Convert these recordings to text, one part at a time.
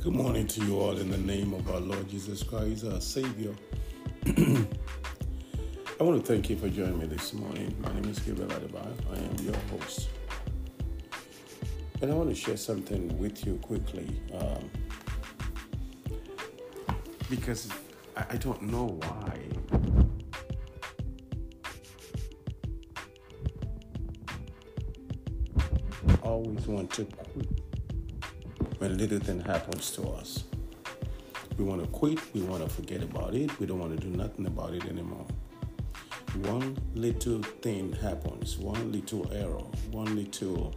Good morning to you all in the name of our Lord Jesus Christ, our Savior. I want to thank you for joining me this morning. My name is Gabriel Adebayo. I am your host. And I want to share something with you quickly um, because I, I don't know why. Always want to quit when a little thing happens to us. We want to quit, we want to forget about it, we don't want to do nothing about it anymore. One little thing happens, one little error, one little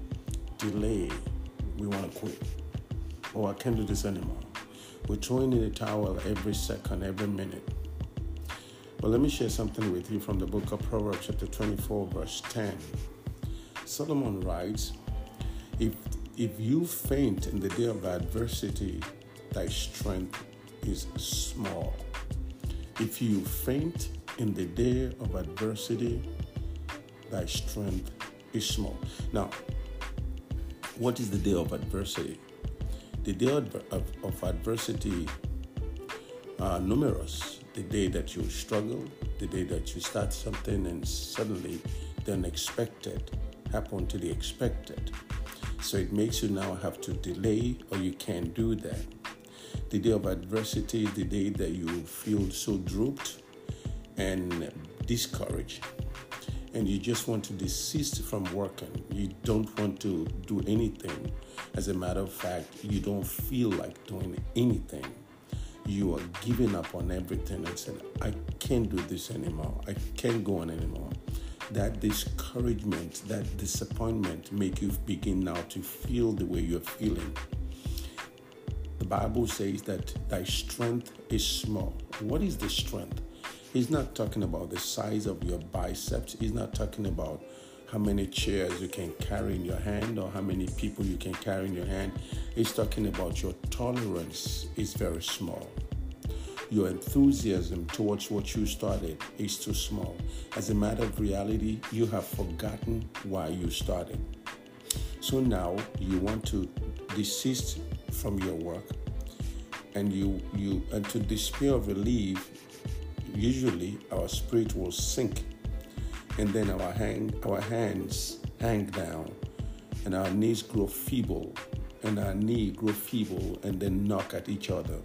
delay, we want to quit. Oh, I can't do this anymore. We're throwing in the towel every second, every minute. But let me share something with you from the book of Proverbs, chapter 24, verse 10. Solomon writes, If if you faint in the day of adversity, thy strength is small. If you faint in the day of adversity, thy strength is small. Now, what is the day of adversity? The day of, of, adversity are numerous. The day that you struggle, the day that you start something and suddenly the unexpected happen to the expected. So it makes you now have to delay or you can't do that. The day of adversity, the day that you feel so drooped and discouraged and you just want to desist from working. You don't want to do anything. As a matter of fact, you don't feel like doing anything. You are giving up on everything and said, I can't do this anymore. I can't go on anymore that discouragement, that disappointment make you begin now to feel the way you're feeling. The Bible says that thy strength is small. What is the strength? He's not talking about the size of your biceps. He's not talking about how many chairs you can carry in your hand or how many people you can carry in your hand. He's talking about your tolerance is very small your enthusiasm towards what you started is too small. As a matter of reality, you have forgotten why you started. So now you want to desist from your work and you you and to despair of relief usually our spirit will sink and then our hang our hands hang down and our knees grow feeble and our knee grow feeble and then knock at each other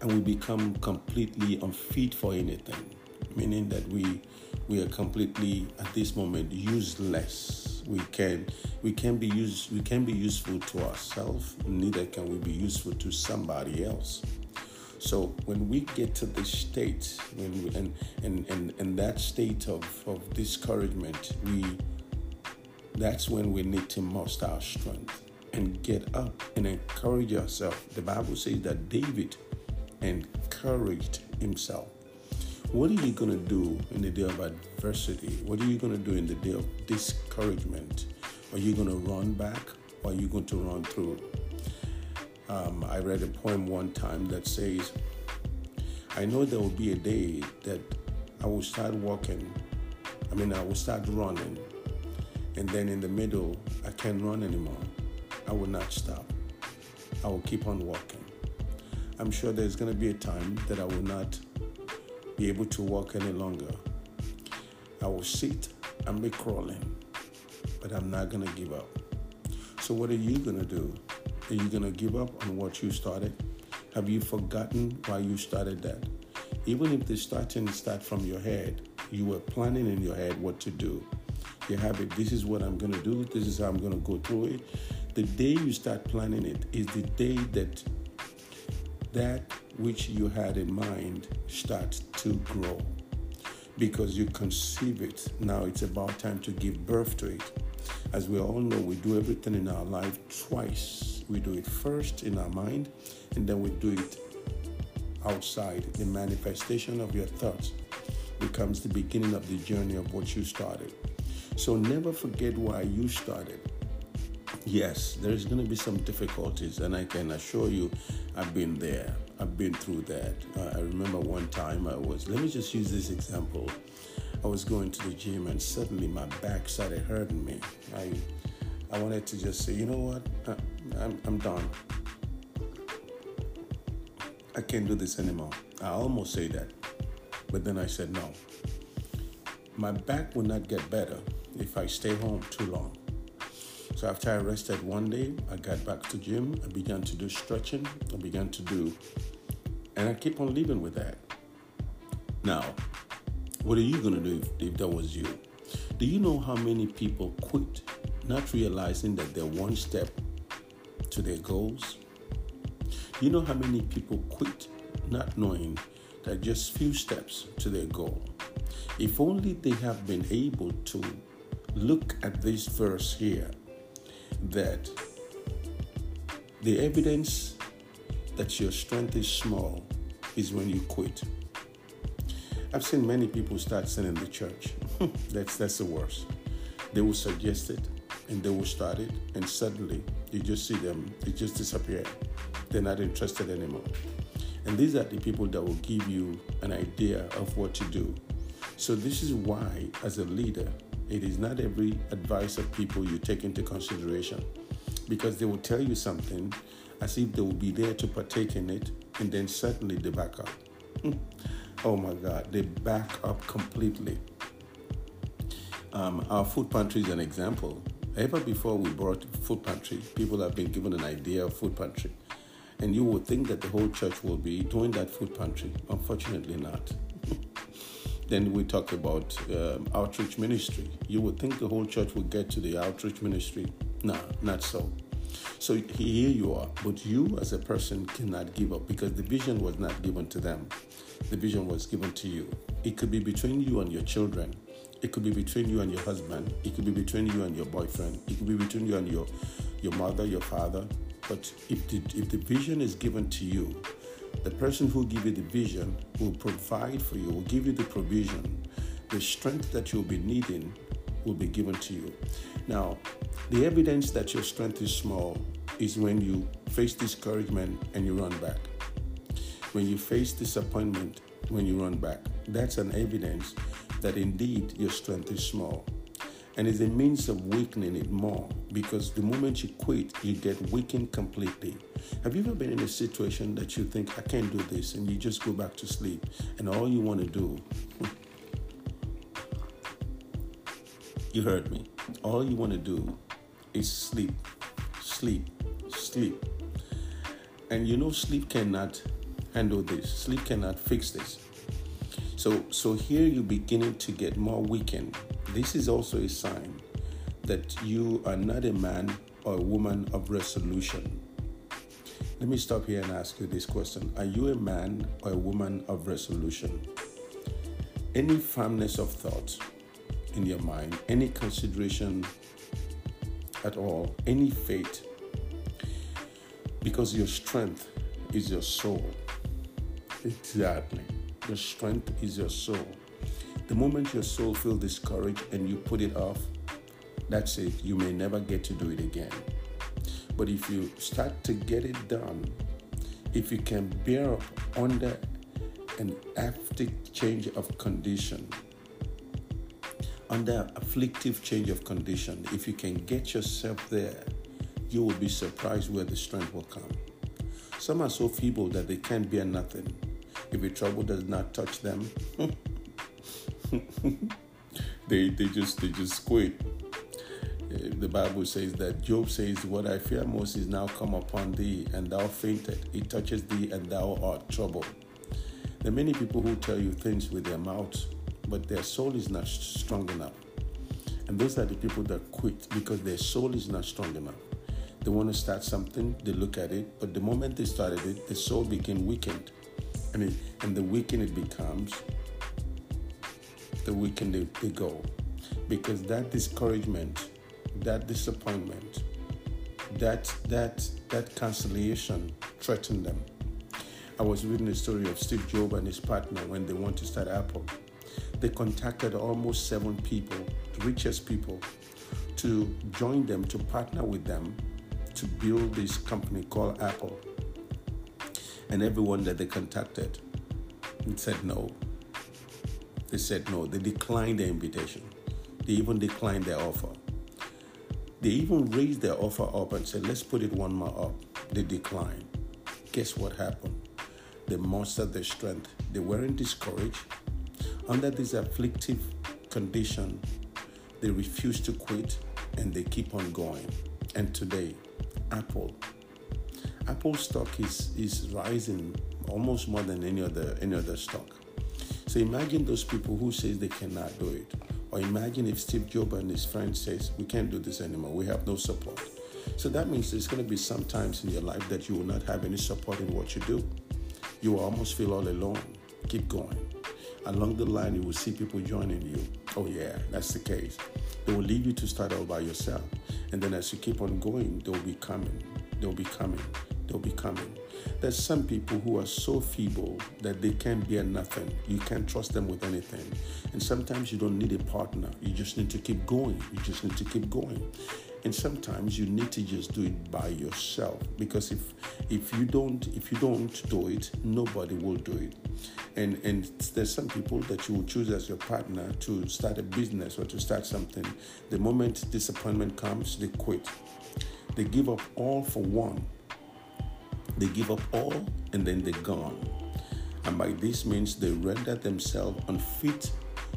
and we become completely unfit for anything, meaning that we we are completely at this moment useless. We can we can be use we can be useful to ourselves, neither can we be useful to somebody else. So when we get to this state, when we, and, and, and, and that state of, of discouragement, we that's when we need to muster our strength and get up and encourage ourselves. The Bible says that David encouraged himself. What are you going to do in the day of adversity? What are you going to do in the day of discouragement? Are you going to run back or are you going to run through? Um, I read a poem one time that says, I know there will be a day that I will start walking. I mean, I will start running. And then in the middle, I can't run anymore. I will not stop. I will keep on walking. I'm sure there's going to be a time that I will not be able to walk any longer. I will sit and be crawling, but I'm not going to give up. So, what are you going to do? Are you going to give up on what you started? Have you forgotten why you started that? Even if the starting start from your head, you were planning in your head what to do. You have it, this is what I'm going to do, this is how I'm going to go through it. The day you start planning it is the day that that which you had in mind starts to grow because you conceive it. Now it's about time to give birth to it. As we all know, we do everything in our life twice. We do it first in our mind, and then we do it outside. The manifestation of your thoughts becomes the beginning of the journey of what you started. So never forget why you started. Yes, there's going to be some difficulties, and I can assure you, I've been there. I've been through that. Uh, I remember one time I was, let me just use this example. I was going to the gym, and suddenly my back started hurting me. I, I wanted to just say, you know what, uh, I'm, I'm done. I can't do this anymore. I almost say that, but then I said no. My back will not get better if I stay home too long. So after I rested one day, I got back to gym. I began to do stretching. I began to do, and I keep on living with that. Now, what are you gonna do if, if that was you? Do you know how many people quit not realizing that they're one step to their goals? Do you know how many people quit not knowing that just few steps to their goal? If only they have been able to look at this verse here that the evidence that your strength is small is when you quit. I've seen many people start sin in the church. that's that's the worst. They will suggest it and they will start it, and suddenly you just see them, they just disappear. They're not interested anymore. And these are the people that will give you an idea of what to do. So, this is why, as a leader, it is not every advice of people you take into consideration because they will tell you something as if they will be there to partake in it, and then suddenly they back up. oh my God, they back up completely. Um, our food pantry is an example. Ever before we brought food pantry, people have been given an idea of food pantry. And you would think that the whole church will be doing that food pantry. Unfortunately, not. Then we talked about um, outreach ministry. You would think the whole church would get to the outreach ministry. No, not so. So here you are, but you as a person cannot give up because the vision was not given to them. The vision was given to you. It could be between you and your children. It could be between you and your husband. It could be between you and your boyfriend. It could be between you and your, your mother, your father. But if the, if the vision is given to you, the person who give you the vision will provide for you, will give you the provision. The strength that you'll be needing will be given to you. Now, the evidence that your strength is small is when you face discouragement and you run back. When you face disappointment, when you run back, that's an evidence that indeed your strength is small. And it's a means of weakening it more because the moment you quit, you get weakened completely. Have you ever been in a situation that you think, I can't do this, and you just go back to sleep, and all you want to do, you heard me, all you want to do is sleep, sleep, sleep. And you know, sleep cannot handle this, sleep cannot fix this. So, so here you're beginning to get more weakened. This is also a sign that you are not a man or a woman of resolution. Let me stop here and ask you this question Are you a man or a woman of resolution? Any firmness of thought in your mind, any consideration at all, any faith, because your strength is your soul. Exactly. Your strength is your soul. The moment your soul feels discouraged and you put it off, that's it. You may never get to do it again. But if you start to get it done, if you can bear up under an afflictive change of condition, under afflictive change of condition, if you can get yourself there, you will be surprised where the strength will come. Some are so feeble that they can't bear nothing. If a trouble does not touch them, they they just they just quit. Eh, the Bible says that Job says, What I fear most is now come upon thee, and thou fainted. It touches thee, and thou art troubled. There are many people who tell you things with their mouths, but their soul is not strong enough. And those are the people that quit because their soul is not strong enough. They want to start something, they look at it, but the moment they started it, the soul became weakened. I mean, and the weakened it becomes, the weakened they, they go. Because that discouragement, that disappointment, that that that cancellation threatened them. I was reading the story of Steve Jobs and his partner when they want to start Apple. They contacted almost seven people, the richest people, to join them to partner with them to build this company called Apple and everyone that they contacted said no. They said no. They declined the invitation. They even declined their offer. They even raised their offer up and said, let's put it one more up. They declined. Guess what happened? They mustered their strength. They weren't discouraged. Under this afflictive condition, they refused to quit and they keep on going. And today, Apple. Apple stock is, is rising almost more than any other any other stock. So imagine those people who says they cannot do it. Or imagine if Steve Jobs and his friends says, we can't do this anymore. We have no support. So that means there's going to be some times in your life that you will not have any support in what you do. You will almost feel all alone. Keep going. Along the line, you will see people joining you. Oh, yeah, that's the case. They will leave you to start all by yourself. And then as you keep on going, they'll be coming. They'll be coming. They'll be coming. There's some people who are so feeble that they can't bear nothing. You can't trust them with anything. And sometimes you don't need a partner. You just need to keep going. You just need to keep going. And sometimes you need to just do it by yourself because if if you don't if you don't do it, nobody will do it. And and there's some people that you will choose as your partner to start a business or to start something. The moment disappointment comes, they quit. They give up all for one they give up all and then they're gone. And by this means, they render themselves unfit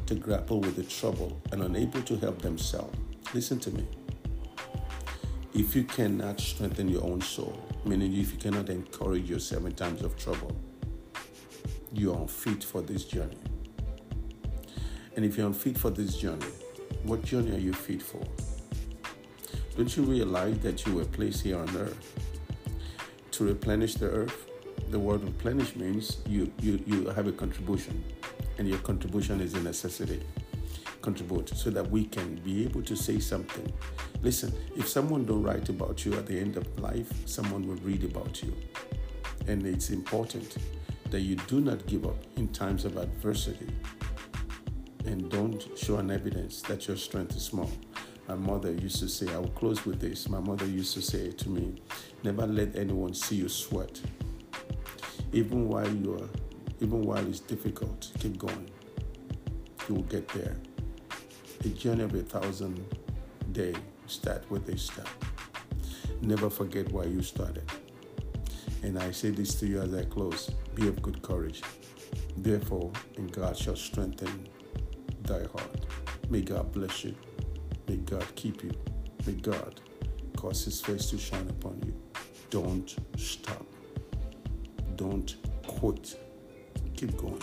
to grapple with the trouble and unable to help themselves. Listen to me. If you cannot strengthen your own soul, meaning if you cannot encourage yourself in times of trouble, you are unfit for this journey. And if you're unfit for this journey, what journey are you fit for? Don't you realize that you were placed here on earth to replenish the earth. The word replenish means you, you, you have a contribution, and your contribution is a necessity. Contribute so that we can be able to say something. Listen, if someone don't write about you at the end of life, someone will read about you. And it's important that you do not give up in times of adversity and don't show an evidence that your strength is small. My mother used to say, I will close with this. My mother used to say to me, Never let anyone see you sweat. Even while you are, even while it's difficult, keep going. You will get there. A journey of a thousand days start with a step. Never forget why you started. And I say this to you as I close be of good courage. Therefore, and God shall strengthen thy heart. May God bless you. May God keep you. May God cause his face to shine upon you. Don't stop. Don't quit. Keep going.